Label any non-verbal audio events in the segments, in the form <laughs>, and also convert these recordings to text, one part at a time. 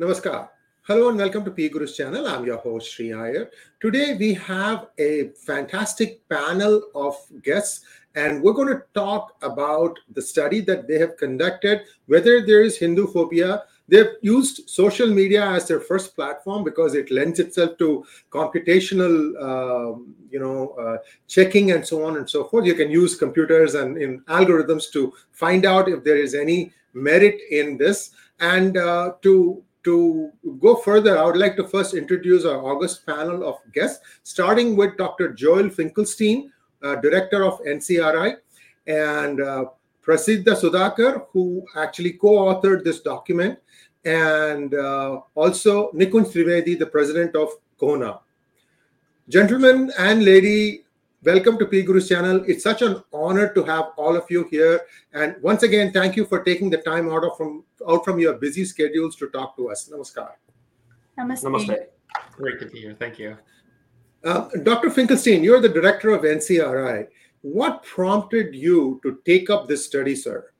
Namaskar. Hello and welcome to P Guru's channel. I'm your host Sree Iyer. Today we have a fantastic panel of guests and we're going to talk about the study that they have conducted, whether there is Hindu phobia. They've used social media as their first platform because it lends itself to computational, um, you know, uh, checking and so on and so forth. You can use computers and in algorithms to find out if there is any merit in this. And uh, to to go further, I would like to first introduce our August panel of guests, starting with Dr. Joel Finkelstein, uh, director of NCRI, and uh, Prasiddha Sudhakar, who actually co-authored this document, and uh, also Nikunj Trivedi, the president of CoHNA. Gentlemen and lady, welcome to P Guru's channel. It's such an honor to have all of you here. And once again, thank you for taking the time out of from out from your busy schedules to talk to us. Namaskar. Namaste. Namaste. Great to be here. Thank you. Uh, Dr. Finkelstein, you're the director of NCRI. What prompted you to take up this study, sir?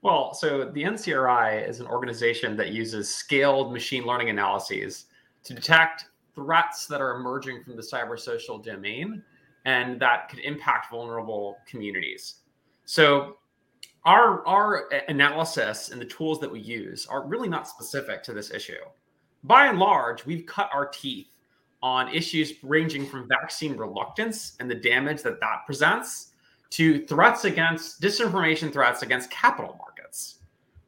Well, so the NCRI is an organization that uses scaled machine learning analyses to detect threats that are emerging from the cybersocial domain and that could impact vulnerable communities. So our our analysis and the tools that we use are really not specific to this issue. By and large, we've cut our teeth on issues ranging from vaccine reluctance and the damage that that presents to threats against disinformation threats against capital markets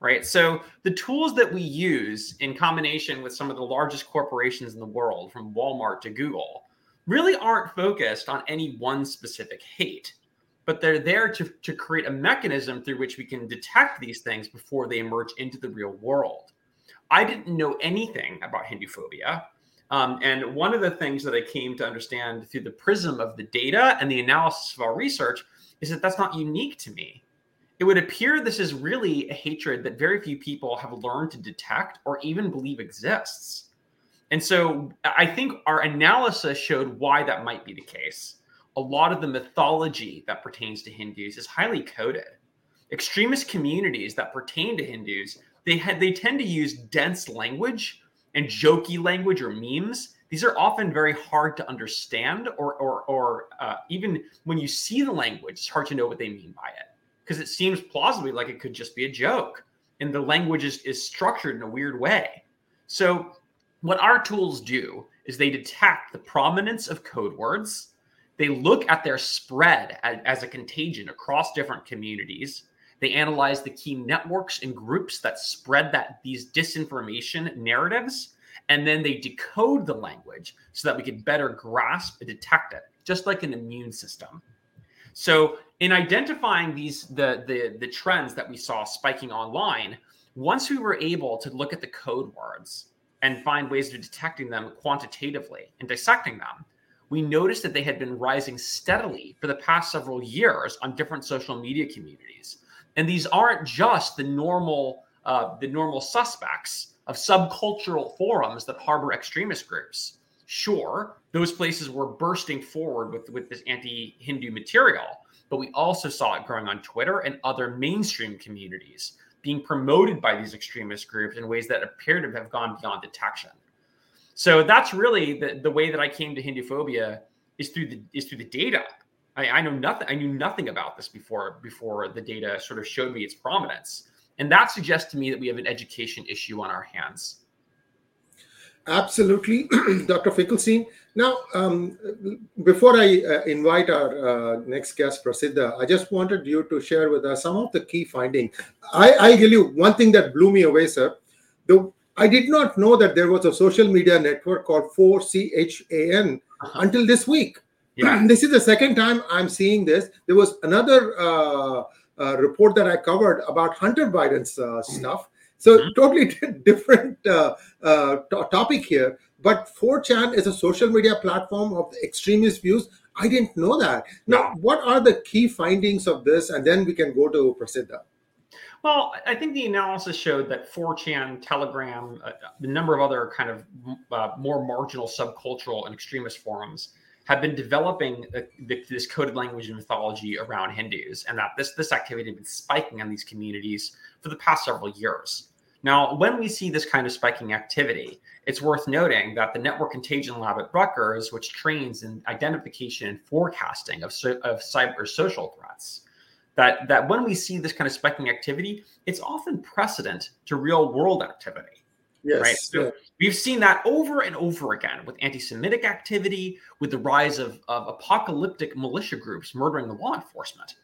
right so the tools that we use in combination with some of the largest corporations in the world from walmart to google really aren't focused on any one specific hate but they're there to, to create a mechanism through which we can detect these things before they emerge into the real world i didn't know anything about hindu phobia um, and one of the things that I came to understand through the prism of the data and the analysis of our research is that that's not unique to me. It would appear this is really a hatred that very few people have learned to detect or even believe exists. And so I think our analysis showed why that might be the case. A lot of the mythology that pertains to Hindus is highly coded. Extremist communities that pertain to Hindus, they had they tend to use dense language and jokey language or memes, these are often very hard to understand, or or or uh, even when you see the language, it's hard to know what they mean by it because it seems plausibly like it could just be a joke, and the language is is structured in a weird way. So, what our tools do is they detect the prominence of code words. They look at their spread as, a contagion across different communities. They analyze the key networks and groups that spread that these disinformation narratives, and then they decode the language so that we can better grasp and detect it, just like an immune system. So, in identifying these the the the trends that we saw spiking online, once we were able to look at the code words and find ways of detecting them quantitatively and dissecting them, we noticed that they had been rising steadily for the past several years on different social media communities. And these aren't just the normal uh, the normal suspects of subcultural forums that harbor extremist groups. Sure, those places were bursting forward with, with this anti-Hindu material, but we also saw it growing on Twitter and other mainstream communities being promoted by these extremist groups in ways that appear to have gone beyond detection. So that's really the, the way that I came to Hindu phobia is through the is through the data I, I know nothing. I knew nothing about this before before the data sort of showed me its prominence, and that suggests to me that we have an education issue on our hands. Absolutely, <clears throat> Dr. Finkelstein. Now, um, before I uh, invite our uh, next guest, Prasiddha, I just wanted you to share with us some of the key findings. I, I'll tell you one thing that blew me away, sir. The, I did not know that there was a social media network called 4CHAN uh-huh. until this week. <clears throat> Yeah. this is the second time I'm seeing this. There was another uh, uh, report that I covered about Hunter Biden's uh, stuff. So mm-hmm. totally <laughs> different uh, uh, topic here. But 4chan is a social media platform of extremist views. I didn't know that. Now, what are the key findings of this? And then we can go to Prasiddha. Well, I think the analysis showed that 4chan, Telegram, uh, a number of other kind of uh, more marginal subcultural and extremist forums have been developing a, this coded language and mythology around Hindus, and that this this activity had been spiking on these communities for the past several years. Now, when we see this kind of spiking activity, it's worth noting that the Network Contagion Lab at Rutgers, which trains in identification and forecasting of, so, of cyber social threats, that, that when we see this kind of spiking activity, it's often precedent to real world activity. Yes. Right. So yeah. we've seen that over and over again with anti Semitic activity, with the rise of, of apocalyptic militia groups murdering the law enforcement,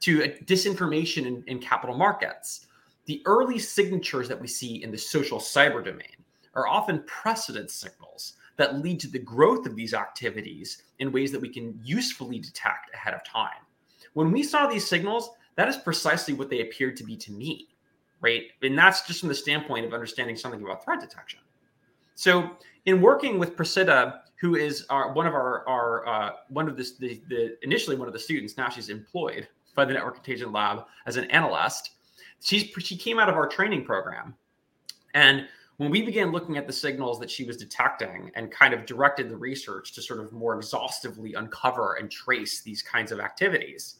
to disinformation in, in capital markets. The early signatures that we see in the social cyber domain are often precedent signals that lead to the growth of these activities in ways that we can usefully detect ahead of time. When we saw these signals, that is precisely what they appeared to be to me, right? And that's just from the standpoint of understanding something about threat detection. So, in working with Prasiddha, who is our, one of our, our uh, one of the, the, the initially one of the students, now she's employed by the Network Contagion Lab as an analyst. She's she came out of our training program, and when we began looking at the signals that she was detecting and kind of directed the research to sort of more exhaustively uncover and trace these kinds of activities,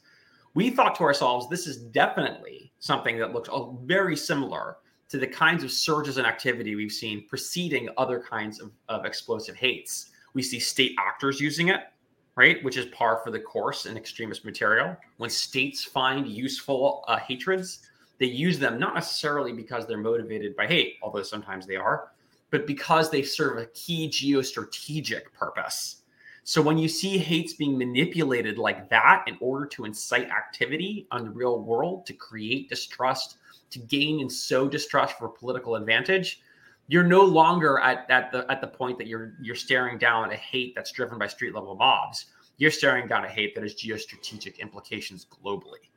we thought to ourselves, this is definitely something that looks very similar to the kinds of surges in activity we've seen preceding other kinds of, of explosive hates. We see state actors using it, right, which is par for the course in extremist material. When states find useful uh, hatreds, they use them not necessarily because they're motivated by hate, although sometimes they are, but because they serve a key geostrategic purpose. So when you see hates being manipulated like that in order to incite activity on the real world, to create distrust, to gain and sow distrust for political advantage, you're no longer at, at the at the point that you're you're staring down a hate that's driven by street level mobs. You're staring down a hate that has geostrategic implications globally.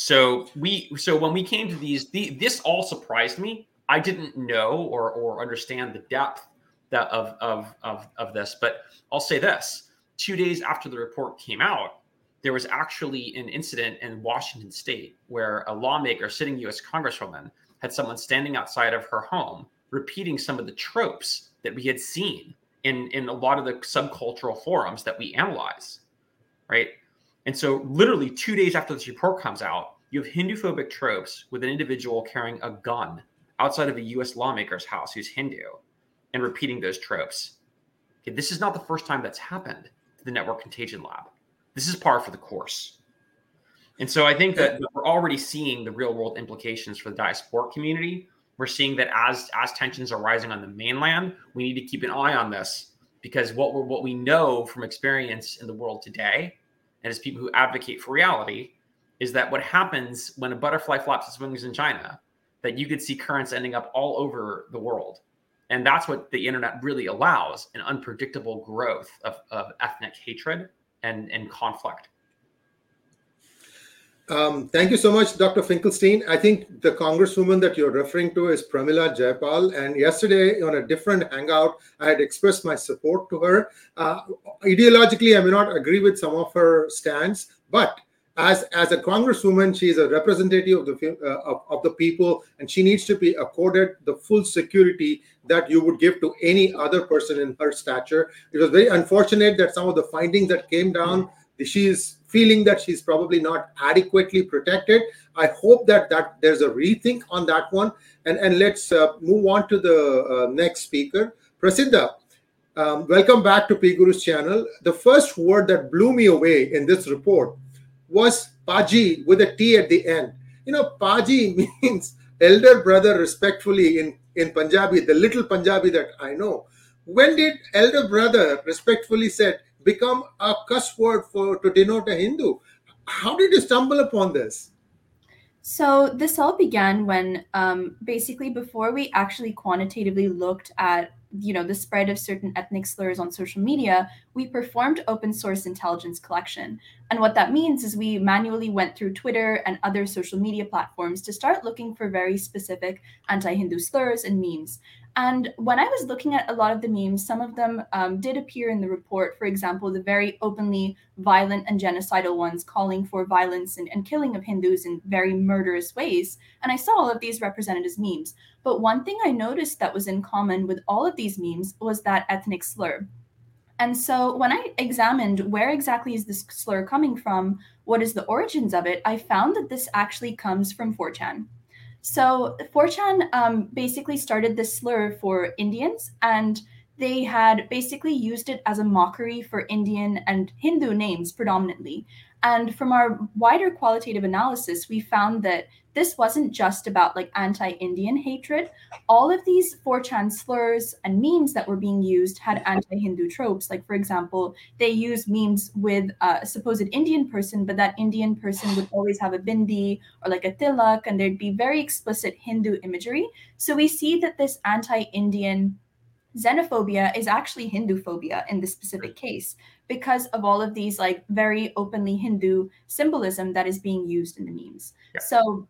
So we so when we came to these, the, this all surprised me. I didn't know or or understand the depth that of of of of this. But I'll say this: two days after the report came out, there was actually an incident in Washington State where a lawmaker, sitting U.S. Congresswoman, had someone standing outside of her home repeating some of the tropes that we had seen in in a lot of the subcultural forums that we analyze, right? And so, literally two days after this report comes out, you have Hindu phobic tropes with an individual carrying a gun outside of a US lawmaker's house who's Hindu and repeating those tropes. Okay, this is not the first time that's happened to the Network Contagion Lab. This is par for the course. And so I think that we're already seeing the real world implications for the diasporic community. We're seeing that as as tensions are rising on the mainland, we need to keep an eye on this because what we what we know from experience in the world today and as people who advocate for reality is that what happens when a butterfly flaps its wings in China, that you could see currents ending up all over the world. And that's what the internet really allows an unpredictable growth of, of ethnic hatred and, and conflict. Um, thank you so much, Dr. Finkelstein. I think the congresswoman that you're referring to is Pramila Jayapal. And yesterday, on a different hangout, I had expressed my support to her. Uh, ideologically, I may not agree with some of her stands, but as as a congresswoman, she is a representative of the uh, of, of the people, and she needs to be accorded the full security that you would give to any other person in her stature. It was very unfortunate that some of the findings that came down, she is feeling that she's probably not adequately protected. I hope that that there's a rethink on that one. And and let's uh, move on to the uh, next speaker, Prasiddha. Um, welcome back to P Guru's channel. The first word that blew me away in this report was Paji with a T at the end. You know, Paji <laughs> means elder brother respectfully in, in Punjabi, the little Punjabi that I know. When did elder brother respectfully said, become a cuss word for to denote a Hindu. How did you stumble upon this? So this all began when um, basically before we actually quantitatively looked at you know the spread of certain ethnic slurs on social media we performed open source intelligence collection and what that means is we manually went through twitter and other social media platforms to start looking for very specific anti-hindu slurs and memes and when I was looking at a lot of the memes, some of them um, did appear in the report. For example, the very openly violent and genocidal ones calling for violence and, and killing of Hindus in very murderous ways. And I saw all of these represented as memes. But one thing I noticed that was in common with all of these memes was that ethnic slur. And so when I examined where exactly is this slur coming from, what is the origins of it, I found that this actually comes from 4chan. So 4chan um, basically started this slur for Indians, and they had basically used it as a mockery for Indian and Hindu names predominantly. And from our wider qualitative analysis, we found that this wasn't just about like anti Indian hatred. All of these 4chan slurs and memes that were being used had anti Hindu tropes. Like, for example, they use memes with a supposed Indian person, but that Indian person would always have a bindi or like a tilak, and there'd be very explicit Hindu imagery. So we see that this anti Indian xenophobia is actually Hindu phobia in this specific case because of all of these like very openly Hindu symbolism that is being used in the memes. Yeah. So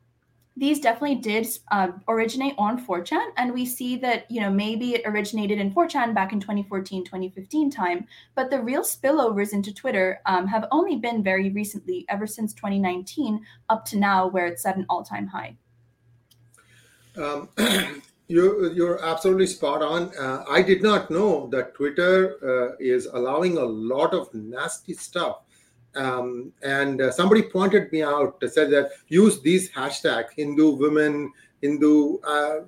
these definitely did uh, originate on 4chan and we see that you know maybe it originated in 4chan back in 2014 2015 time but the real spillovers into twitter um, have only been very recently ever since 2019 up to now where it's at an all-time high um, <clears throat> you, you're absolutely spot on. Uh, I did not know that Twitter uh, is allowing a lot of nasty stuff. Um, and uh, somebody pointed me out, said that use these hashtags Hindu women, Hindu uh,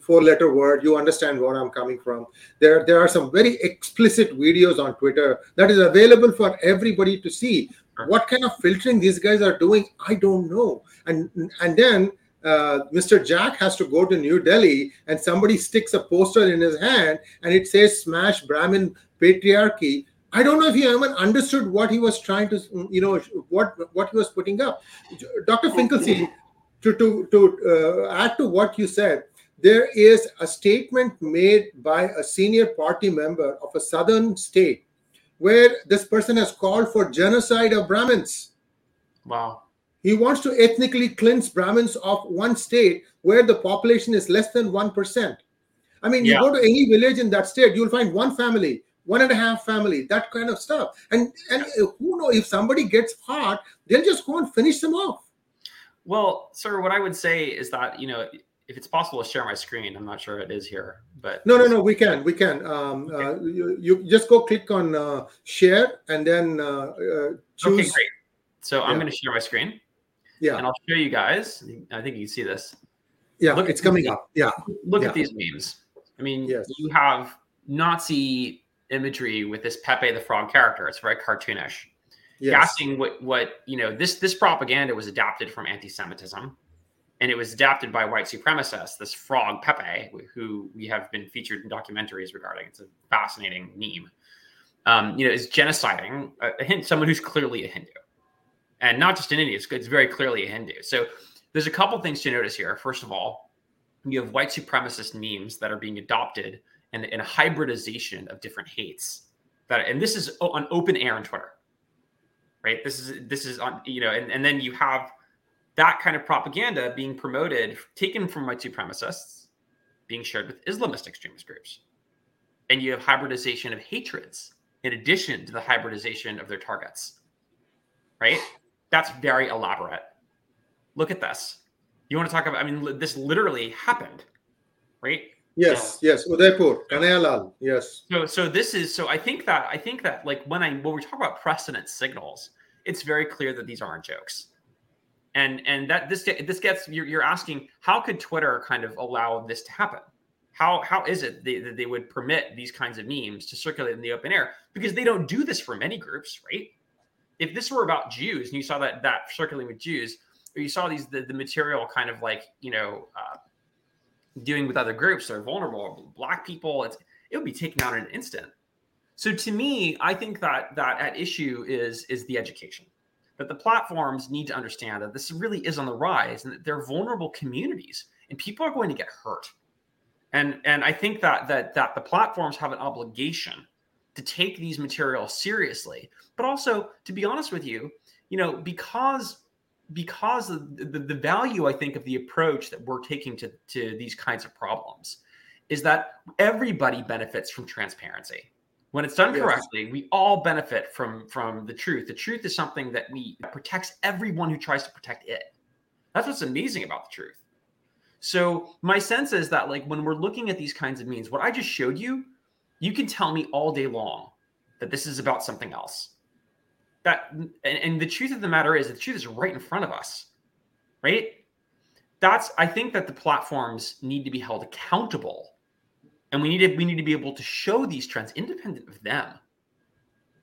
four letter word. You understand where I'm coming from. There, there are some very explicit videos on Twitter that is available for everybody to see. What kind of filtering these guys are doing, I don't know. And and then uh, Mr. Jack has to go to New Delhi and somebody sticks a poster in his hand and it says smash Brahmin patriarchy. I don't know if he even understood what he was trying to, you know, what what he was putting up. Dr. Finkelstein, to to to uh, add to what you said, there is a statement made by a senior party member of a southern state where this person has called for genocide of Brahmins. Wow. He wants to ethnically cleanse Brahmins of one state where the population is less than 1%. I mean, you go to any village in that state, you'll find one family, one and a half family, that kind of stuff. And and who knows if somebody gets hot, they'll just go and finish them off. Well, sir, what I would say is that, you know, if it's possible to share my screen, I'm not sure it is here, but no, no, no, we can, we can. Um, okay. uh, you, you, just go click on uh, share and then uh, uh choose. Okay, great. So I'm going to share my screen. Yeah. And I'll show you guys. I think you can see this. Yeah, look it's coming up. Yeah. Look yeah. at these memes. I mean, yes. you have Nazi imagery with this Pepe the Frog character. It's very cartoonish. Yes. Gassing what what you know, this this propaganda was adapted from anti-Semitism. And it was adapted by white supremacists, this frog Pepe, who we have been featured in documentaries regarding. It's a fascinating meme. Um, you know, is genociding a, a hint, someone who's clearly a Hindu and not just in India. It's, it's very clearly a Hindu. So there's a couple things to notice here. First of all, you have white supremacist memes that are being adopted and, and a hybridization of different hates. That and this is on open air on Twitter, right? This is this is on you know, and, and then you have that kind of propaganda being promoted, taken from white supremacists, being shared with Islamist extremist groups, and you have hybridization of hatreds in addition to the hybridization of their targets, right? That's very elaborate. Look at this. You want to talk about? I mean, this literally happened, right? Yes, yes, Udaipur, Kanhaiya yes. So, so this is so. I think that I think that like when I when we talk about precedent signals, it's very clear that these aren't jokes, and and that this this gets you're, you're asking how could Twitter kind of allow this to happen? How how is it they, that they would permit these kinds of memes to circulate in the open air? Because they don't do this for many groups, right? If this were about Jews and you saw that that circulating with Jews, or you saw these the, the material kind of like you know uh, dealing with other groups that are vulnerable, black people, it's it would be taken out in an instant. So to me, I think that that at issue is is the education that the platforms need to understand that this really is on the rise and that they're vulnerable communities and people are going to get hurt. And and I think that that that the platforms have an obligation to take these materials seriously. But also to be honest with you you know because because the, the, the, value i think of the approach that we're taking to, to these kinds of problems is that everybody benefits from transparency. When it's done yes. correctly we all benefit from from the truth. The truth is something that we protects everyone who tries to protect it. That's what's amazing about the truth. So my sense is that like when we're looking at these kinds of means what i just showed you you can tell me all day long that this is about something else. That and, and the truth of the matter is the truth is right in front of us. Right? that's I think that the platforms need to be held accountable, and we need to we need to be able to show these trends independent of them,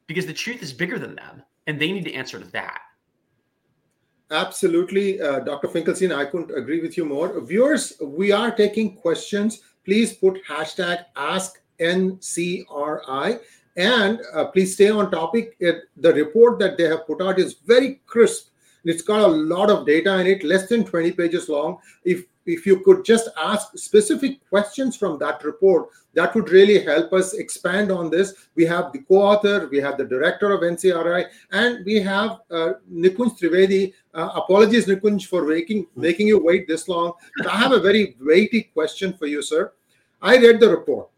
because the truth is bigger than them, and they need to answer to that. Absolutely, uh, Dr. Finkelstein. I couldn't agree with you more. Viewers, we are taking questions. Please put hashtag Ask NCRI and uh, please stay on topic. It, the report that they have put out is very crisp. It's got a lot of data in it, less than 20 pages long. If if you could just ask specific questions from that report, that would really help us expand on this. We have the co-author, we have the director of NCRI, and we have uh, Nikunj Trivedi. Uh, apologies, Nikunj, for making making you wait this long. I have a very weighty question for you, sir. I read the report.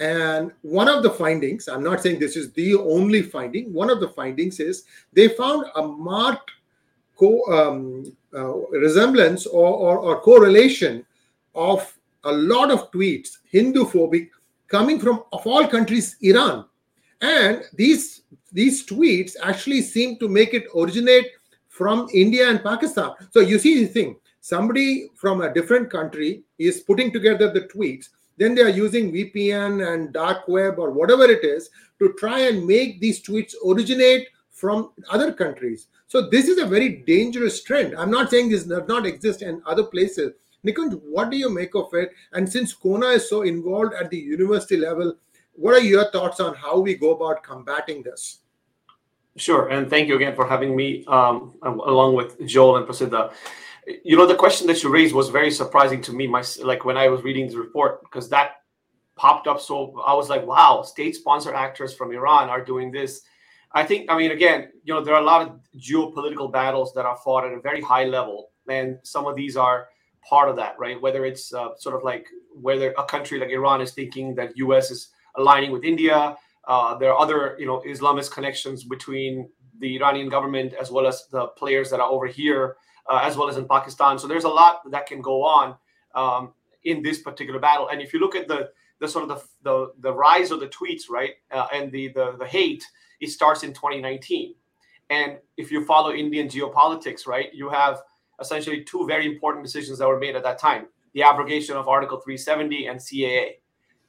And one of the findings, I'm not saying this is the only finding, one of the findings is they found a marked co, um, uh, resemblance or, or, or, correlation of a lot of tweets, Hindu phobic, coming from, of all countries, Iran. And these, these tweets actually seem to make it originate from India and Pakistan. So you see the thing somebody from a different country is putting together the tweets then they are using VPN and dark web or whatever it is to try and make these tweets originate from other countries. So this is a very dangerous trend. I'm not saying this does not exist in other places. Nikunj, what do you make of it? And since CoHNA is so involved at the university level, what are your thoughts on how we go about combating this? Sure, and thank you again for having me um, along with Joel and Prasiddha you know the question that you raised was very surprising to me my like when i was reading the report because that popped up so i was like wow state sponsored actors from iran are doing this. I think i mean again you know there are a lot of geopolitical battles that are fought at a very high level and some of these are part of that right? Whether it's uh, sort of like whether a country like iran is thinking that us is aligning with india uh, there are other you know islamist connections between the iranian government as well as the players that are over here uh, as well as in Pakistan. So there's a lot that can go on um, in this particular battle. And if you look at the the sort of the the, the rise of the tweets, right, uh, and the, the the hate, it starts in 2019. And if you follow Indian geopolitics, right, you have essentially two very important decisions that were made at that time: the abrogation of Article 370 and CAA.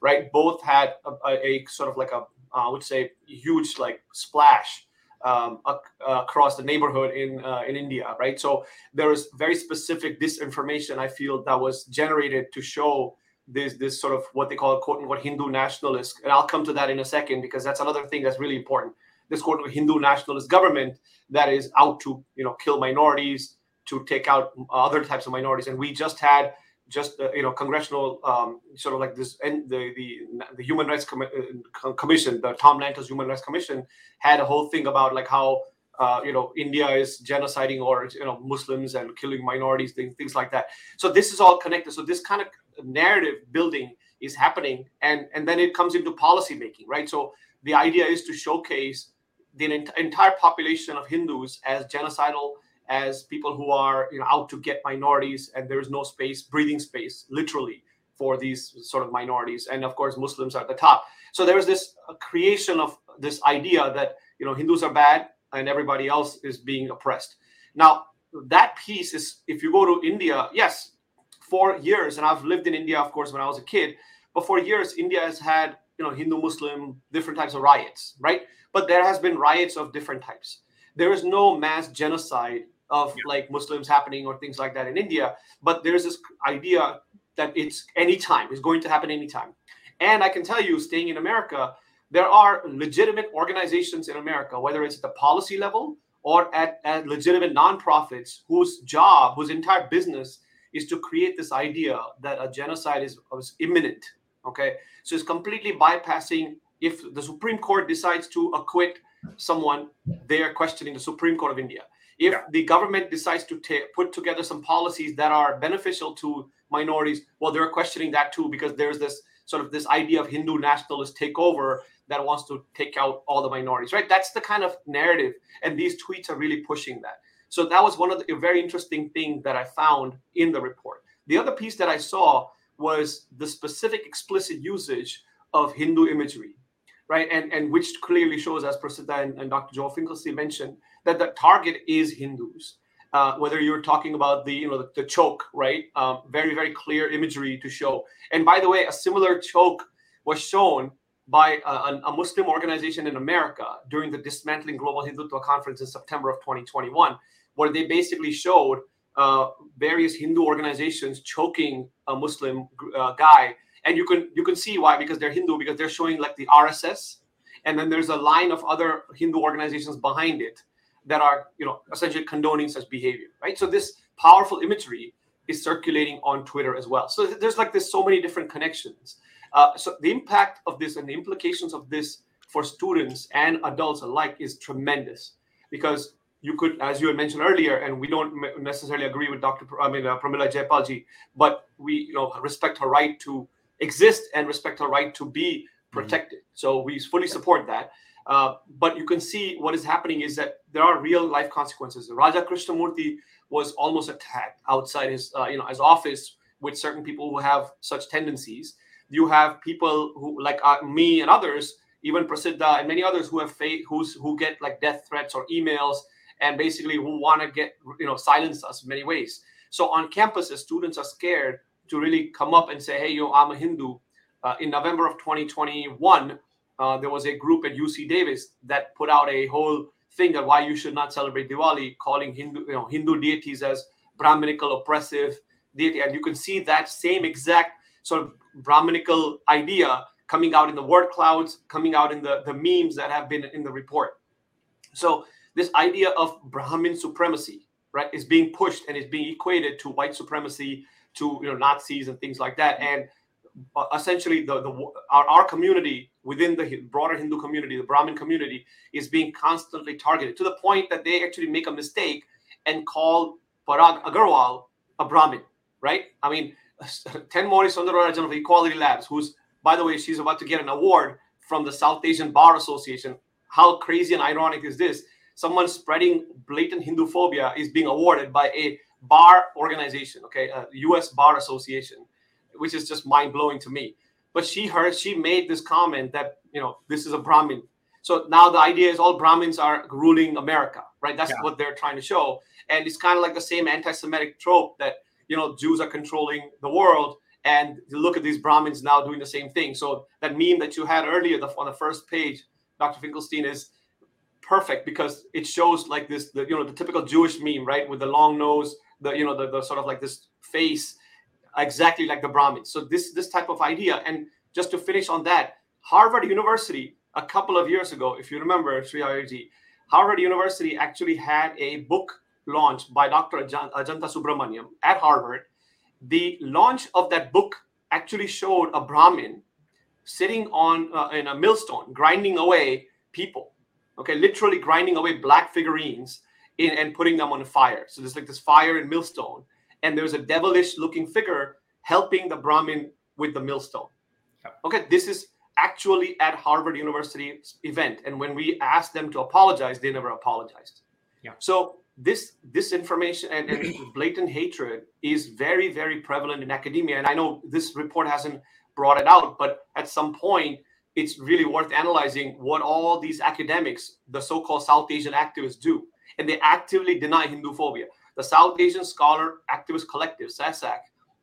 Right, both had a, a, a sort of like a uh, would say huge like splash um, across the neighborhood in uh, in India, right? So there is very specific disinformation I feel that was generated to show this this sort of what they call quote unquote Hindu nationalist, and I'll come to that in a second because that's another thing that's really important. This quote unquote Hindu nationalist government that is out to you know kill minorities, to take out other types of minorities, and we just had just uh, you know congressional um, sort of like this and the the, the human rights Com- uh, commission the tom lantos human rights commission had a whole thing about like how uh, you know india is genociding or you know muslims and killing minorities things, things like that. So this is all connected. So this kind of narrative building is happening and and then it comes into policy making right? So the idea is to showcase the entire population of hindus as genocidal as people who are you know out to get minorities and there's no space breathing space literally for these sort of minorities. And of course muslims are at the top. So there's this uh, creation of this idea that you know hindus are bad and everybody else is being oppressed. Now that piece is if you go to india yes for years and i've lived in india of course when i was a kid but for years india has had you know hindu muslim different types of riots right? But there has been riots of different types. There is no mass genocide of yeah. like Muslims happening or things like that in India. But there's this idea that it's anytime, it's going to happen anytime. And I can tell you, staying in America, there are legitimate organizations in America, whether it's at the policy level or at, at legitimate nonprofits whose job, whose entire business is to create this idea that a genocide is, is imminent. Okay. So it's completely bypassing if the Supreme Court decides to acquit someone, they are questioning the Supreme Court of India if yeah. the government decides to ta- put together some policies that are beneficial to minorities well they're questioning that too because there's this sort of this idea of hindu nationalist takeover that wants to take out all the minorities right? That's the kind of narrative and these tweets are really pushing that. So that was one of the very interesting thing that i found in the report. The other piece that i saw was the specific explicit usage of hindu imagery right? And and which clearly shows as Prasiddha and, and dr joel finkelstein mentioned that the target is Hindus. uh, whether you're talking about the you know the, the choke, right? Um, very very clear imagery to show. And by the way, a similar choke was shown by a, a, Muslim organization in America during the Dismantling Global Hindutva conference in September of 2021, where they basically showed uh, various Hindu organizations choking a Muslim uh, guy, and you can you can see why because they're Hindu because they're showing like the RSS, and then there's a line of other Hindu organizations behind it that are you know essentially condoning such behavior, right? So this powerful imagery is circulating on Twitter as well. So there's like there's so many different connections. Uh, so the impact of this and the implications of this for students and adults alike is tremendous because you could, as you had mentioned earlier, and we don't necessarily agree with Dr. I mean uh, Pramila Jayapalji, but we you know respect her right to exist and respect her right to be protected. Mm-hmm. So we fully support that. Uh, but you can see what is happening is that there are real life consequences. Raja Krishnamoorthi was almost attacked outside his uh, you know his office with certain people who have such tendencies. You have people who like uh, me and others, even Prasiddha and many others who have faith, who's who get like death threats or emails and basically who want to get you know silence us in many ways. So on campuses, students are scared to really come up and say, "Hey, yo, I'm a Hindu." Uh, in November of 2021, uh, there was a group at UC Davis that put out a whole thing that why you should not celebrate Diwali, calling Hindu you know Hindu deities as Brahminical oppressive deity, and you can see that same exact sort of Brahminical idea coming out in the word clouds, coming out in the the memes that have been in the report. So this idea of Brahmin supremacy, right, is being pushed and is being equated to white supremacy, to you know Nazis and things like that, and essentially the, the our, our community within the broader Hindu community, the Brahmin community, is being constantly targeted to the point that they actually make a mistake and call Parag Agrawal a Brahmin, right? I mean, <laughs> Thenmozhi Soundararajan of Equality Labs, who's by the way, she's about to get an award from the South Asian Bar Association. How crazy and ironic is this? someone spreading blatant Hindu phobia is being awarded by a bar organization, okay, a U.S. Bar Association, which is just mind blowing to me. But she heard she made this comment that you know this is a Brahmin. So now the idea is all Brahmins are ruling America, right? That's yeah. what they're trying to show, and it's kind of like the same anti-Semitic trope that you know Jews are controlling the world, and you look at these Brahmins now doing the same thing. So that meme that you had earlier the, on the first page, Dr. Finkelstein, is perfect because it shows like this the you know the typical jewish meme right with the long nose the you know the, the sort of like this face exactly like the brahmins so this this type of idea and just to finish on that harvard university a couple of years ago if you remember Sri harvard university actually had a book launched by dr Ajantha Subramanian at harvard the launch of that book actually showed a brahmin sitting on uh, in a millstone grinding away people okay, literally grinding away black figurines in, and putting them on fire. So there's like this fire and millstone, and there's a devilish looking figure helping the Brahmin with the millstone. Okay, this is actually at Harvard University event, and when we asked them to apologize, they never apologized. Yeah. So this this information and, and blatant hatred is very very prevalent in academia, and I know this report hasn't brought it out, but at some point it's really worth analyzing what all these academics, the so-called South Asian activists, do, and they actively deny Hindu phobia. The South Asian Scholar Activist Collective, SASAC,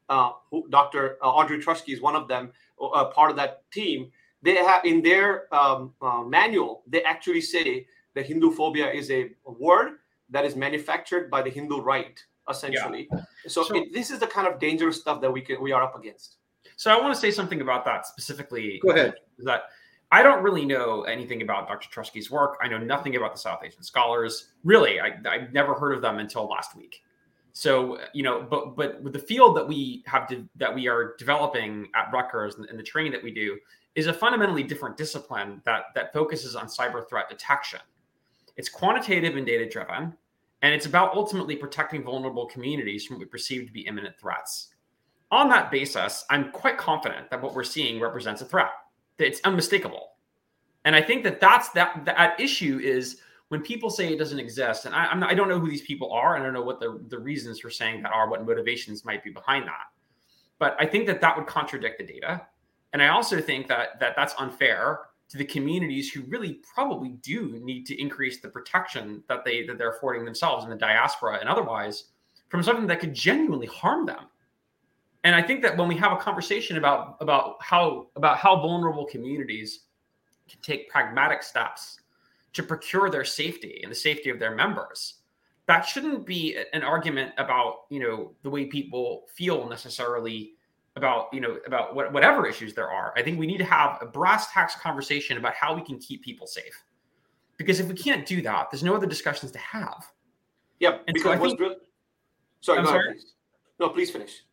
uh, who, Dr. Uh, Audrey Truschke is one of them, uh, part of that team. They have in their um, uh, manual, they actually say that Hindu phobia is a, a, word that is manufactured by the Hindu right, essentially. Yeah. So, so it, this is the kind of dangerous stuff that we can we are up against. So I want to say something about that specifically. Go ahead. That I don't really know anything about Dr. Truschke's work. I know nothing about the South Asian scholars. Really, I, I've never heard of them until last week. So you know, but but with the field that we have to, that we are developing at Rutgers and, and the training that we do is a fundamentally different discipline that that focuses on cyber threat detection. It's quantitative and data driven, and it's about ultimately protecting vulnerable communities from what we perceive to be imminent threats on that basis, I'm quite confident that what we're seeing represents a threat. It's unmistakable. And I think that that's that that issue is when people say it doesn't exist, and I, not, I don't know who these people are, I don't know what the, the reasons for saying that are, what motivations might be behind that. But I think that that would contradict the data, and I also think that that that's unfair to the communities who really probably do need to increase the protection that they that they're affording themselves in the diaspora and otherwise from something that could genuinely harm them. And I think that when we have a conversation about about how about how vulnerable communities can take pragmatic steps to procure their safety and the safety of their members, that shouldn't be an argument about you know the way people feel necessarily about you know about what, whatever issues there are. I think we need to have a brass tacks conversation about how we can keep people safe. Because if we can't do that, there's no other discussions to have. Yep. And because so I think, really, sorry, I'm go sorry? Ahead, please. No, please finish.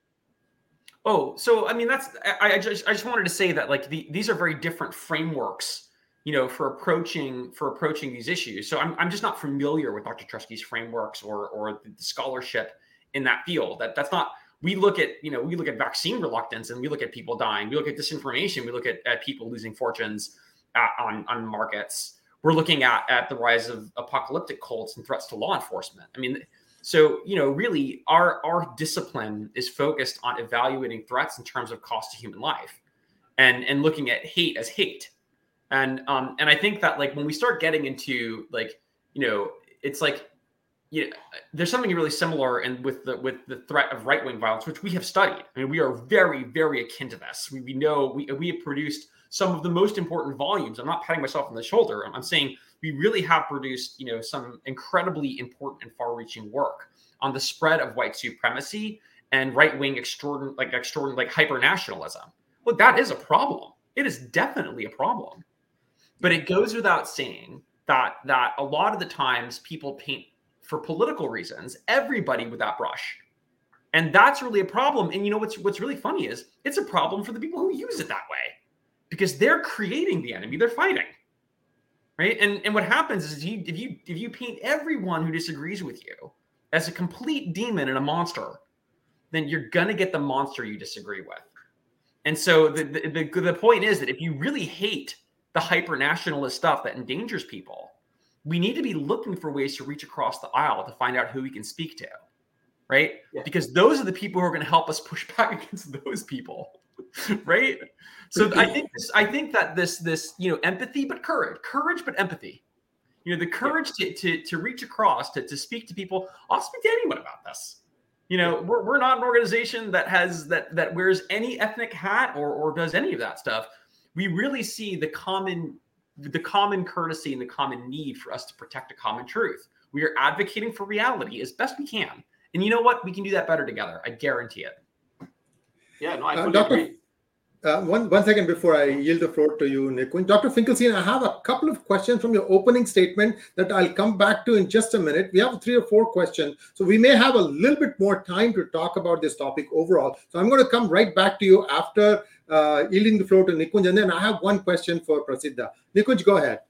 Oh, so I mean that's I, I just I just wanted to say that like the, these are very different frameworks, you know, for approaching for approaching these issues. So I'm I'm just not familiar with Dr. Truschke's frameworks or or the scholarship in that field. That that's not we look at you know we look at vaccine reluctance and we look at people dying we look at disinformation we look at, at people losing fortunes at, on on markets we're looking at at the rise of apocalyptic cults and threats to law enforcement i mean so you know really our our discipline is focused on evaluating threats in terms of cost to human life and and looking at hate as hate and um and i think that like when we start getting into like you know it's like you know, there's something really similar and with the with the threat of right wing violence, which we have studied. I mean, we are very very akin to this. We, we know we we have produced some of the most important volumes. I'm not patting myself on the shoulder. I'm, I'm saying we really have produced you know some incredibly important and far-reaching work on the spread of white supremacy and right wing extraordinary like extraordinary like hyper nationalism. Well, that is a problem. It is definitely a problem. But it goes without saying that that a lot of the times people paint for political reasons everybody with that brush and that's really a problem and you know what's what's really funny is it's a problem for the people who use it that way because they're creating the enemy they're fighting right? And and what happens is if you if you if you paint everyone who disagrees with you as a complete demon and a monster then you're gonna get the monster you disagree with. And so the the, the, the point is that if you really hate the hyper nationalist stuff that endangers people we need to be looking for ways to reach across the aisle to find out who we can speak to right? Yeah. because those are the people who are going to help us push <laughs> back against those people <laughs> right so i think this, i think that this this you know empathy but courage courage but empathy you know the courage yeah. to, to to reach across to, to speak to people i'll speak to anyone about this you know we're, we're not an organization that has that that wears any ethnic hat or or does any of that stuff we really see the common the common courtesy and the common need for us to protect a common truth. We are advocating for reality as best we can. And you know what? We can do that better together. I guarantee it. Yeah, no, I uh, Doctor, agree. Uh, one, one second before I yield the floor to you, Nikunj. Dr. Finkelstein, I have a couple of questions from your opening statement that I'll come back to in just a minute. We have three or four questions, so we may have a little bit more time to talk about this topic overall. So I'm going to come right back to you after uh, yielding the floor to Nikunj. And then I have one question for Prasiddha. Nikunj, go ahead.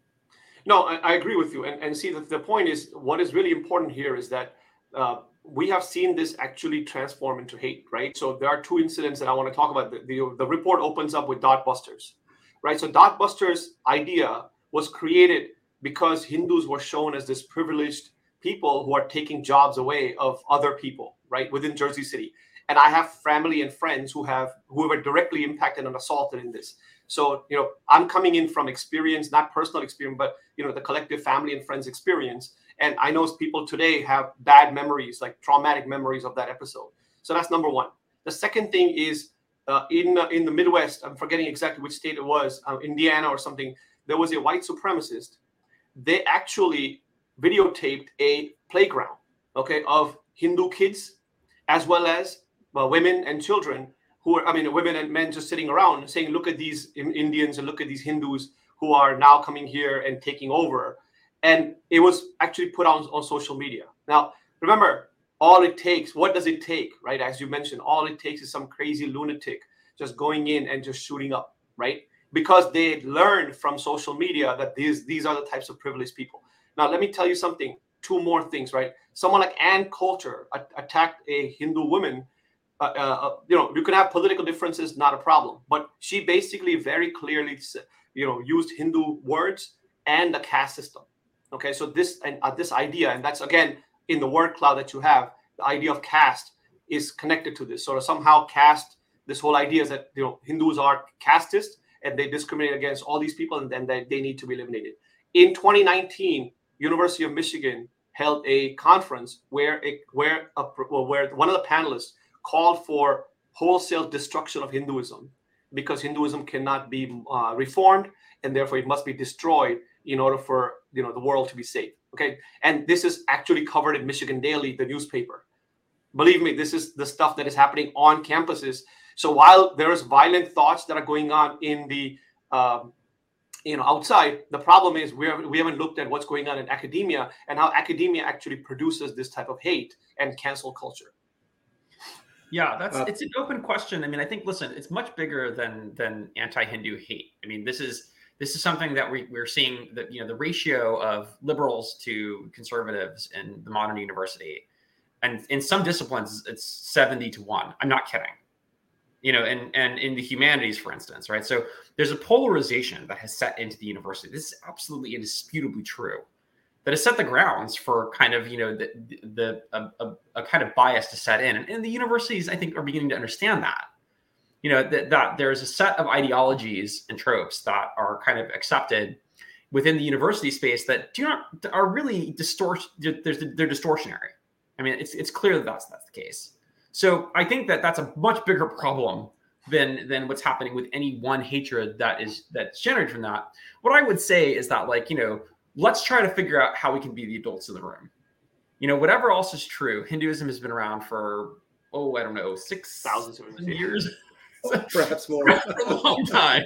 No, I, I agree with you. And, and see, the, the point is what is really important here is that uh, we have seen this actually transform into hate, right? So there are two incidents that I want to talk about. The, the, the report opens up with Dot Busters, right? So Dot Busters idea was created because Hindus were shown as this privileged people who are taking jobs away of other people, right, within Jersey City and i have family and friends who have who were directly impacted and assaulted in this so you know i'm coming in from experience not personal experience but you know the collective family and friends experience and i know people today have bad memories like traumatic memories of that episode so that's number one the second thing is uh, in uh, in the midwest i'm forgetting exactly which state it was uh, indiana or something there was a white supremacist they actually videotaped a playground okay of hindu kids as well as well, women and children who are, I mean, women and men just sitting around saying, look at these Indians and look at these Hindus who are now coming here and taking over. And it was actually put on, on social media. Now, remember, all it takes, what does it take, right? As you mentioned, all it takes is some crazy lunatic just going in and just shooting up, right? Because they learned from social media that these these are the types of privileged people. Now, let me tell you something. Two more things, right? Someone like Ann Coulter attacked a Hindu woman uh, uh, uh, you know, you can have political differences, not a problem. But she basically very clearly, you know, used Hindu words and the caste system. Okay, so this and uh, this idea, and that's again in the word cloud that you have, the idea of caste is connected to this. So somehow caste, this whole idea is that you know Hindus are casteist and they discriminate against all these people, and then they, they need to be eliminated. In 2019, University of Michigan held a conference where it, where a, where one of the panelists called for wholesale destruction of Hinduism because Hinduism cannot be uh, reformed and therefore it must be destroyed in order for you know the world to be safe. Okay, and this is actually covered in Michigan Daily, the newspaper. Believe me, this is the stuff that is happening on campuses. So while there is violent thoughts that are going on in the um, you know outside, the problem is we we haven't looked at what's going on in academia and how academia actually produces this type of hate and cancel culture. Yeah, that's uh, it's an open question. I mean, I think listen, it's much bigger than than anti-Hindu hate. I mean, this is this is something that we, we're seeing that you know the ratio of liberals to conservatives in the modern university and in some disciplines it's 70 to 1 i'm not kidding. You know and and in the humanities for instance right? So there's a polarization that has set into the university. This is absolutely indisputably true. That has set the grounds for kind of you know the the a, a, a kind of bias to set in. And, and the universities i think are beginning to understand that you know that, that there's a set of ideologies and tropes that are kind of accepted within the university space that do not are really distort they're, they're distortionary. I mean it's it's clear that that's that's the case. So i think that that's a much bigger problem than than what's happening with any one hatred that is that's generated from that. What i would say is that like you know let's try to figure out how we can be the adults in the room. You know whatever else is true hinduism has been around for oh i don't know six thousand years <laughs> perhaps more <laughs> for a long time.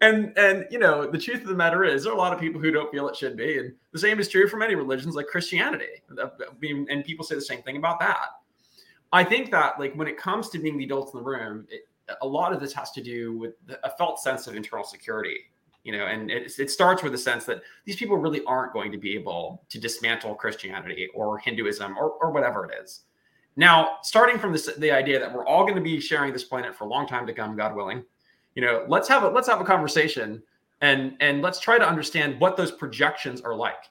And and you know the truth of the matter is there are a lot of people who don't feel it should be, and the same is true for many religions like Christianity. And people say the same thing about that. I think that like when it comes to being the adults in the room, it, a lot of this has to do with a felt sense of internal security you know and it, it, starts with a sense that these people really aren't going to be able to dismantle christianity or hinduism or, or whatever it is now, starting from this, the idea that we're all going to be sharing this planet for a long time to come, God willing, you know, let's have a let's have a conversation and and let's try to understand what those projections are like.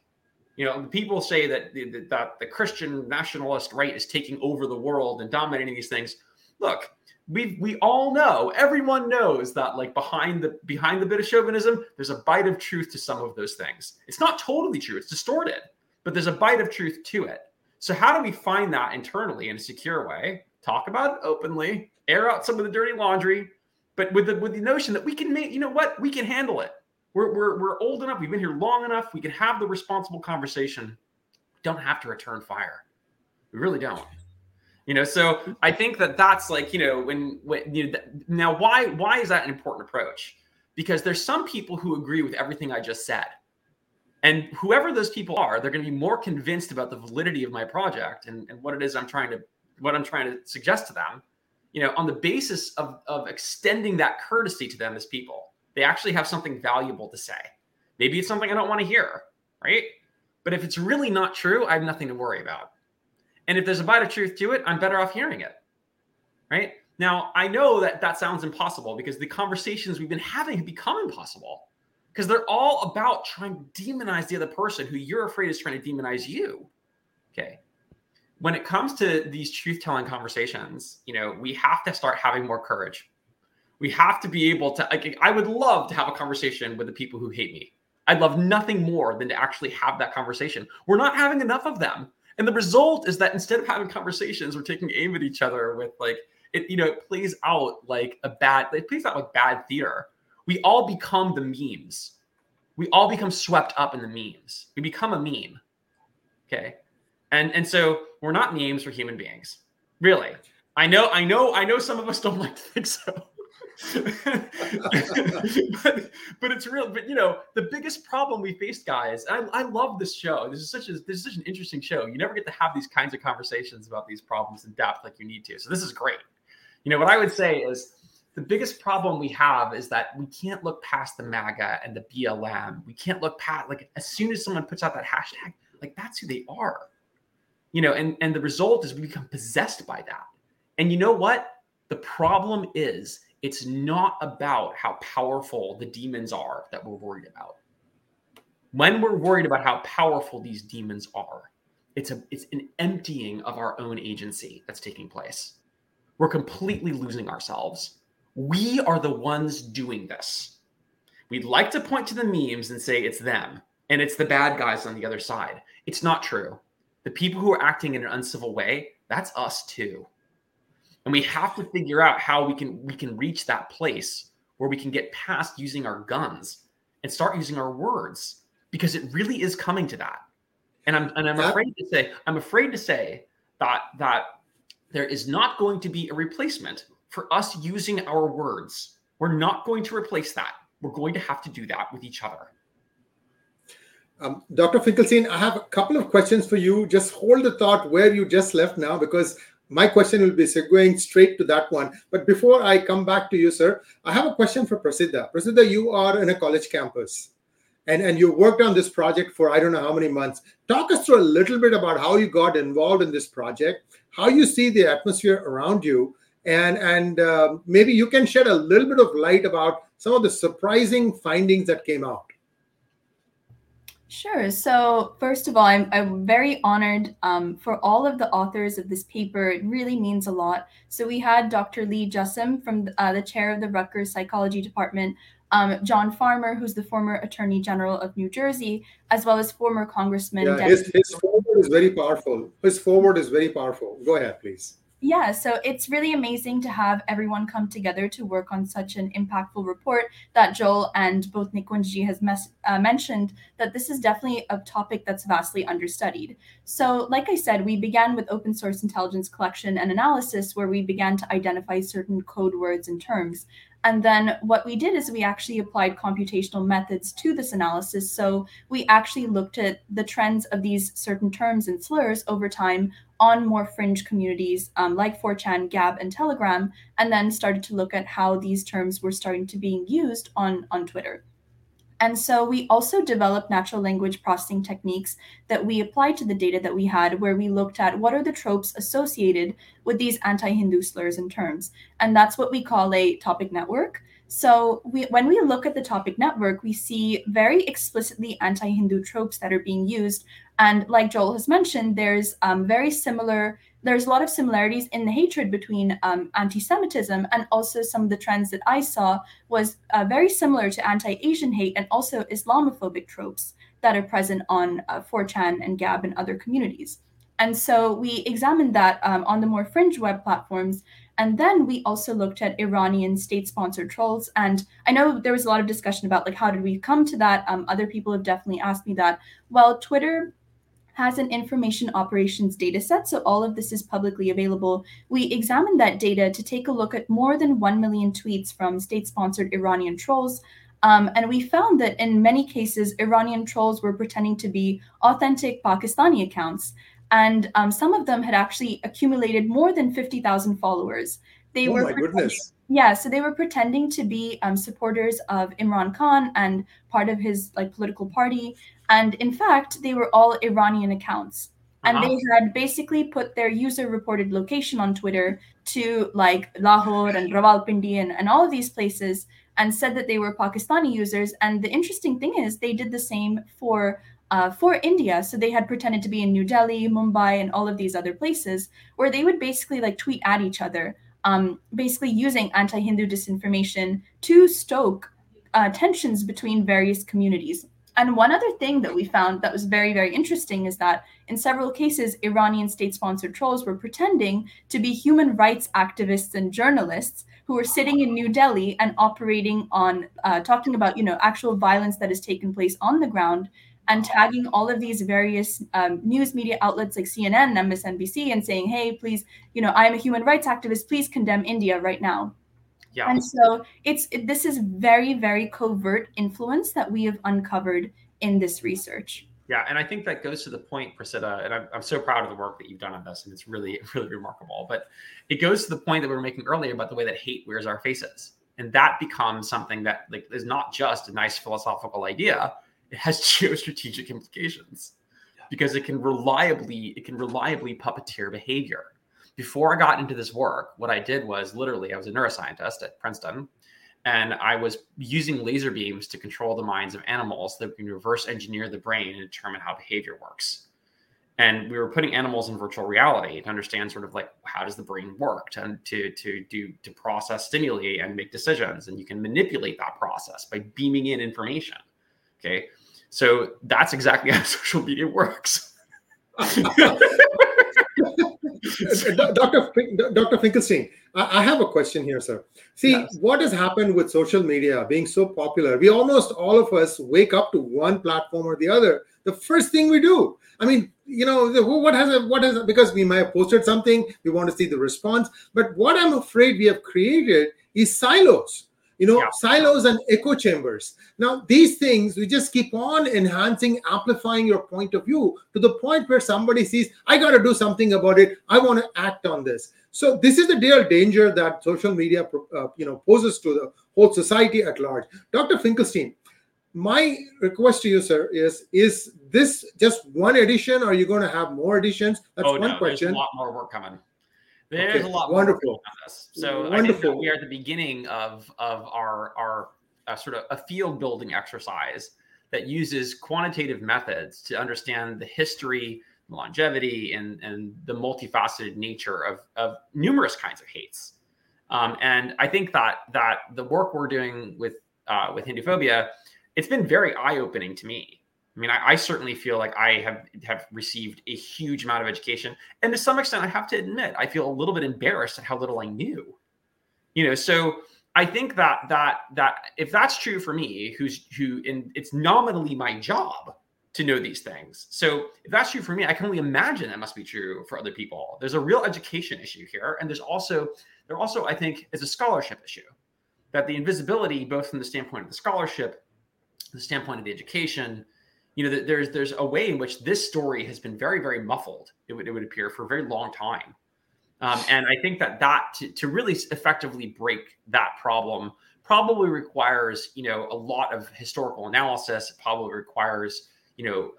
You know, people say that the, that the Christian nationalist right is taking over the world and dominating these things. Look, we we all know, everyone knows that like behind the behind the bit of chauvinism, there's a bite of truth to some of those things. It's not totally true; it's distorted, but there's a bite of truth to it. So how do we find that internally in a secure way? Talk about it openly, air out some of the dirty laundry, but with the with the notion that we can make, you know what, we can handle it. We're we're we're old enough, we've been here long enough, we can have the responsible conversation. Don't have to return fire. We really don't. You know, so I think that that's like, you know, when when you know, now why why is that an important approach? Because there's some people who agree with everything I just said and whoever those people are they're going to be more convinced about the validity of my project and, and what it is i'm trying to what i'm trying to suggest to them you know on the basis of, of extending that courtesy to them as people. They actually have something valuable to say. Maybe it's something i don't want to hear right? But if it's really not true i have nothing to worry about. And if there's a bite of truth to it i'm better off hearing it right? Now i know that that sounds impossible because the conversations we've been having have become impossible because they're all about trying to demonize the other person who you're afraid is trying to demonize you. Okay. When it comes to these truth telling conversations, you know, we have to start having more courage. We have to be able to, like, I would love to have a conversation with the people who hate me. I'd love nothing more than to actually have that conversation. We're not having enough of them. And the result is that instead of having conversations, we're taking aim at each other with like, it, you know, it plays out like a bad, it plays out like bad theater we all become the memes. We all become swept up in the memes. We become a meme. Okay. And and so we're not memes, we're human beings. Really. I know, I know, I know some of us don't <laughs> like to think so. but, but it's real. But you know, the biggest problem we faced, guys. I, I love this show. This is such a this is such an interesting show. You never get to have these kinds of conversations about these problems in depth like you need to. So this is great. You know, what I would say is the biggest problem we have is that we can't look past the MAGA and the BLM. We can't look past like as soon as someone puts out that hashtag, like that's who they are. You know, and and the result is we become possessed by that. And you know what? The problem is it's not about how powerful the demons are that we're worried about. When we're worried about how powerful these demons are, it's a it's an emptying of our own agency that's taking place. We're completely losing ourselves We are the ones doing this. We'd like to point to the memes and say it's them and it's the bad guys on the other side. It's not true. The people who are acting in an uncivil way, that's us too. And we have to figure out how we can we can reach that place where we can get past using our guns and start using our words because it really is coming to that. And I'm and I'm afraid to say I'm afraid to say that that there is not going to be a replacement for us using our words. We're not going to replace that. We're going to have to do that with each other. Um, Dr. Finkelstein, I have a couple of questions for you. Just hold the thought where you just left now, because my question will be going straight to that one. But before I come back to you, sir, I have a question for Prasiddha. Prasiddha, you are in a college campus and, and you worked on this project for I don't know how many months. Talk us through a little bit about how you got involved in this project, how you see the atmosphere around you, and and uh, maybe you can shed a little bit of light about some of the surprising findings that came out. Sure. So, first of all, I'm, I'm very honored um, for all of the authors of this paper. It really means a lot. So, we had Dr. Lee Jussim from uh, the chair of the Rutgers Psychology Department, um, John Farmer, who's the former Attorney General of New Jersey, as well as former Congressman. Yeah, his, his forward is very powerful. His forward is very powerful. Go ahead, please. Yeah, so it's really amazing to have everyone come together to work on such an impactful report that Joel and both Nikunj has mes- uh, mentioned that this is definitely a topic that's vastly understudied. So, like I said, we began with open source intelligence collection and analysis, where we began to identify certain code words and terms. And then what we did is we actually applied computational methods to this analysis. So we actually looked at the trends of these certain terms and slurs over time on more fringe communities um, like 4chan, Gab, and Telegram, and then started to look at how these terms were starting to being used on, on Twitter. And so we also developed natural language processing techniques that we applied to the data that we had, where we looked at what are the tropes associated with these anti Hindu slurs and terms. And that's what we call a topic network. So we, when we look at the topic network, we see very explicitly anti-Hindu tropes that are being used. And like Joel has mentioned, there's um, very similar, there's a lot of similarities in the hatred between um, anti-Semitism and also some of the trends that I saw was uh, very similar to anti-Asian hate and also Islamophobic tropes that are present on uh, 4chan and Gab and other communities. And so we examined that um, on the more fringe web platforms. And then we also looked at Iranian state sponsored trolls. And I know there was a lot of discussion about like how did we come to that? Um, other people have definitely asked me that. Well, Twitter has an information operations data set, so all of this is publicly available. We examined that data to take a look at more than 1 million tweets from state sponsored Iranian trolls. Um, and we found that in many cases, Iranian trolls were pretending to be authentic Pakistani accounts and um, some of them had actually accumulated more than 50,000 followers. They oh were my goodness. Yeah, so they were pretending to be um, supporters of Imran Khan and part of his like political party, and in fact, they were all Iranian accounts. And uh-huh. they had basically put their user reported location on Twitter to like Lahore and Rawalpindi and, and all of these places and said that they were Pakistani users. And the interesting thing is, they did the same for uh, for India. So they had pretended to be in New Delhi, Mumbai, and all of these other places where they would basically like tweet at each other, um, basically using anti Hindu disinformation to stoke uh, tensions between various communities. And one other thing that we found that was very, very interesting is that in several cases, Iranian state sponsored trolls were pretending to be human rights activists and journalists who were sitting in New Delhi and operating on, uh, talking about, you know, actual violence that has taken place on the ground and tagging all of these various um, news media outlets like CNN and MSNBC and saying, hey, please, you know, I'm a human rights activist, please condemn India right now. Yeah. And so it's it, this is very, very covert influence that we have uncovered in this research. Yeah, and I think that goes to the point, Prasiddha, and I'm, I'm so proud of the work that you've done on this, and it's really, <laughs> really remarkable. But it goes to the point that we were making earlier about the way that hate wears our faces, and that becomes something that like is not just a nice philosophical idea, it has <laughs> geostrategic implications because it can reliably it can reliably puppeteer behavior. Before I got into this work, what I did was literally I was a neuroscientist at Princeton, and I was using laser beams to control the minds of animals that can reverse engineer the brain and determine how behavior works. and we were putting animals in virtual reality to understand sort of like how does the brain work to, to to do to process stimuli and make decisions and you can manipulate that process by beaming in information okay so that's exactly how <laughs> social media works uh, uh, Dr. Dr. Finkelstein, I have a question here, sir. See, yes. what has happened with social media being so popular? We almost all of us wake up to one platform or the other. The first thing we do, I mean, you know, what has what has because we might have posted something, we want to see the response. But what I'm afraid we have created is silos you know, yeah. silos and echo chambers. Now, these things, we just keep on enhancing, amplifying your point of view to the point where somebody sees, I got to do something about it. I want to act on this. So this is the real danger that social media, uh, you know, poses to the whole society at large. Dr. Finkelstein, my request to you, sir, is is this just one edition? Or are you going to have more editions? That's oh, one no, question. There's a lot more work coming. There's okay. a lot wonderful. So wonderful. we are at the beginning of of our our uh, sort of a field building exercise that uses quantitative methods to understand the history, longevity, and and the multifaceted nature of of numerous kinds of hates. Um, and I think that that the work we're doing with uh, with Hinduphobia, it's been very eye opening to me I mean, I, I, certainly feel like I have have received a huge amount of education, and to some extent, I have to admit, I feel a little bit embarrassed at how little I knew. You know, so I think that that that if that's true for me, who's who, and it's nominally my job to know these things. So if that's true for me, I can only imagine that must be true for other people. There's a real education issue here, and there's also there also I think is a scholarship issue that the invisibility, both from the standpoint of the scholarship, the standpoint of the education you know, there's there's a way in which this story has been very very muffled. It would it would appear for a very long time, um, and I think that that to, to really effectively break that problem probably requires you know a lot of historical analysis. It probably requires you know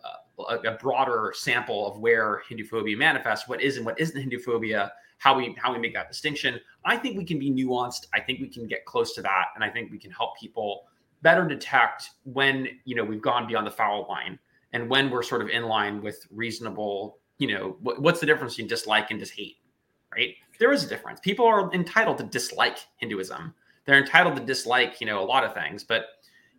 a, a, broader sample of where Hindu phobia manifests, what is and what isn't Hindu phobia, how we how we make that distinction. I think we can be nuanced. I think we can get close to that, and I think we can help people better detect when you know we've gone beyond the foul line and when we're sort of in line with reasonable you know what's the difference between dislike and just hate right? There is a difference. People are entitled to dislike hinduism. They're entitled to dislike you know a lot of things but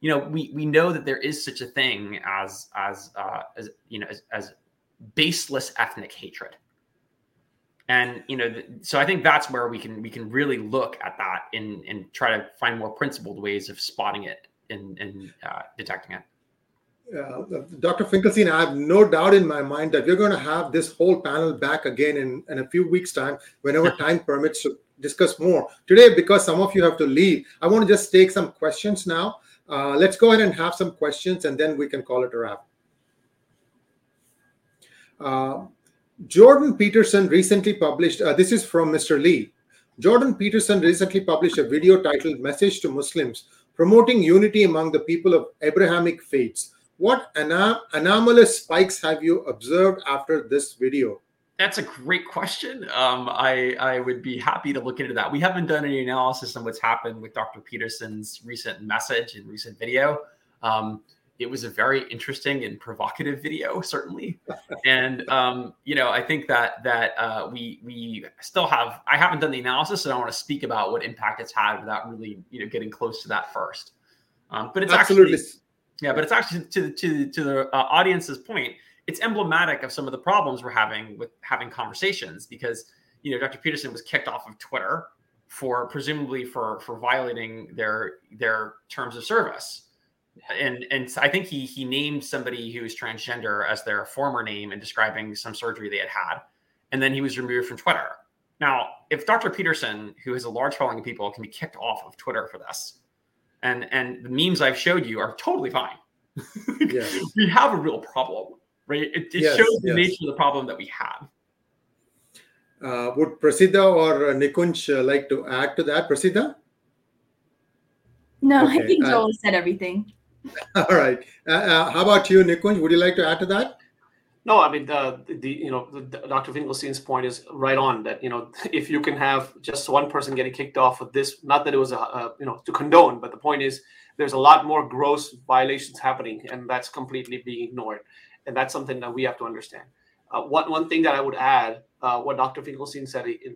you know we we know that there is such a thing as as uh as you know as, as baseless ethnic hatred. And you know so i think that's where we can we can really look at that and and try to find more principled ways of spotting it in, in uh, detecting it. Uh, Dr. Finkelstein, I have no doubt in my mind that we're going to have this whole panel back again in, in a few weeks' time, whenever time permits, to discuss more. Today, because some of you have to leave, I want to just take some questions now. Uh, let's go ahead and have some questions, and then we can call it a wrap. Uh, Jordan Peterson recently published, uh, this is from Mr. Lee. Jordan Peterson recently published a video titled Message to Muslims promoting unity among the people of Abrahamic faiths. What anom- anomalous spikes have you observed after this video? That's a great question. Um, I, I would be happy to look into that. We haven't done any analysis on what's happened with Dr. Peterson's recent message and recent video. Um, it was a very interesting and provocative video, <laughs> certainly. and um, you know, I think that that uh, we we still have. I haven't done the analysis, so I want to speak about what impact it's had without really you know getting close to that first. Um, but it's absolutely, actually, yeah. But it's actually to to to the uh, audience's point. It's emblematic of some of the problems we're having with having conversations because you know Dr. Peterson was kicked off of Twitter for presumably for for violating their their terms of service and and I think he he named somebody who was transgender as their former name and describing some surgery they had had, and then he was removed from Twitter. Now, if Dr. Peterson, who has a large following of people, can be kicked off of Twitter for this, and and the memes I've showed you are totally fine. <laughs> Yes. we have a real problem, right? It, it yes, shows the yes. nature of the problem that we have. Uh, would Prasiddha or Nikunj uh, like to add to that? Prasiddha? No, okay. I think uh, Joel uh, said everything. <laughs> All right. Uh, uh, how about you, Nikunj? Would you like to add to that? No, I mean the, the you know the, Dr. Finkelstein's point is right on that you know <laughs> if you can have just one person getting kicked off of this, not that it was a, a you know to condone, but the point is there's a lot more gross violations happening, and that's completely being ignored, and that's something that we have to understand. Uh, one, one thing that I would add, uh, what Dr. Finkelstein said, in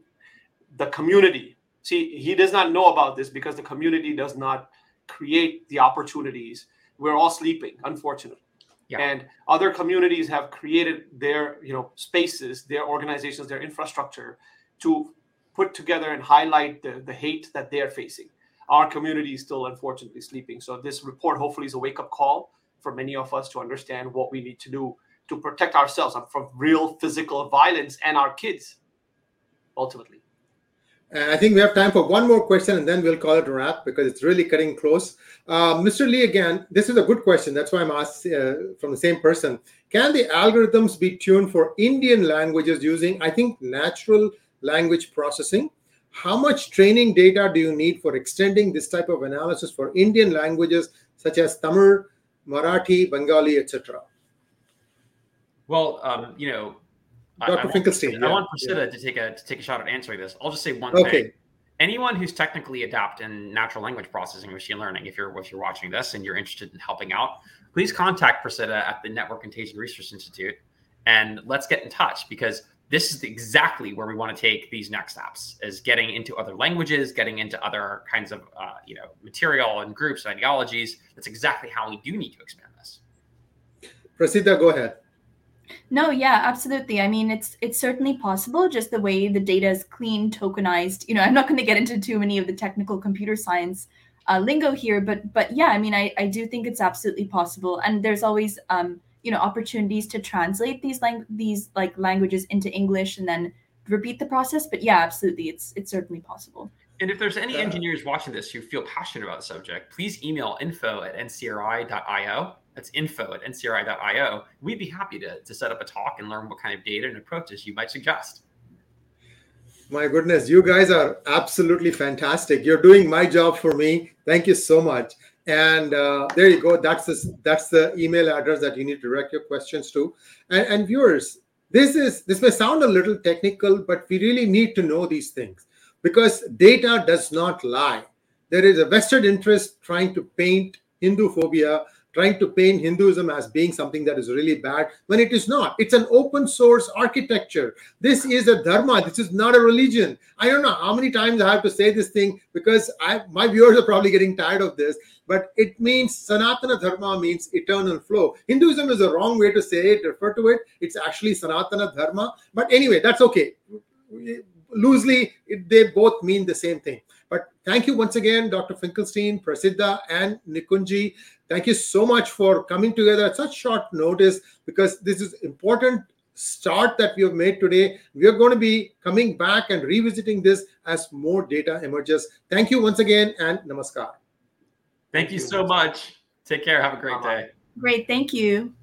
the community. See, he does not know about this because the community does not create the opportunities. We're all sleeping, unfortunately. Yeah. And other communities have created their, you know, spaces, their organizations, their infrastructure to put together and highlight the, the hate that they're facing. Our community is still unfortunately sleeping. So this report hopefully is a wake-up call for many of us to understand what we need to do to protect ourselves from real physical violence and our kids ultimately. And I think we have time for one more question and then we'll call it a wrap because it's really cutting close. Uh, Mr. Lee, again, this is a good question. That's why I'm asked uh, from the same person. Can the algorithms be tuned for Indian languages using, I think, natural language processing? How much training data do you need for extending this type of analysis for Indian languages such as Tamil, Marathi, Bengali, etc.? Well, um, you know, Dr. I, Finkelstein. I want Prasiddha yeah. to take a to take a shot at answering this. I'll just say one okay. thing. Anyone who's technically adept in natural language processing, machine learning, if you're if you're watching this and you're interested in helping out, please contact Prasiddha at the Network Contagion Research Institute, and let's get in touch because this is exactly where we want to take these next steps: is getting into other languages, getting into other kinds of uh, you know material and groups and ideologies. That's exactly how we do need to expand this. Prasiddha, go ahead. No, yeah, absolutely. I mean, it's it's certainly possible. Just the way the data is clean, tokenized. You know, I'm not going to get into too many of the technical computer science uh, lingo here, but but yeah, I mean, I I do think it's absolutely possible, and there's always um you know opportunities to translate these lang- these like languages into English and then repeat the process. But yeah, absolutely, it's it's certainly possible. And if there's any engineers watching this who feel passionate about the subject, please email info at ncri.io that's info at ncri.io. We'd be happy to, to set up a talk and learn what kind of data and approaches you might suggest. My goodness, you guys are absolutely fantastic. You're doing my job for me. Thank you so much. And uh, there you go. That's the, that's the email address that you need to direct your questions to. And, and viewers, this is this may sound a little technical, but we really need to know these things because data does not lie. There is a vested interest trying to paint Hindu phobia trying to paint Hinduism as being something that is really bad when it is not. It's an open source architecture. This is a dharma. This is not a religion. I don't know how many times I have to say this thing because I, my viewers are probably getting tired of this. But it means Sanatana Dharma means eternal flow. Hinduism is a wrong way to say it, refer to it. It's actually Sanatana Dharma. But anyway, that's okay. Loosely, they both mean the same thing. But thank you once again, Dr. Finkelstein, Prasiddha, and Nikunji. Thank you so much for coming together at such short notice because this is important start that we have made today. We are going to be coming back and revisiting this as more data emerges. Thank you once again and namaskar. Thank you so much. Take care. Have a great day. Great. Thank you.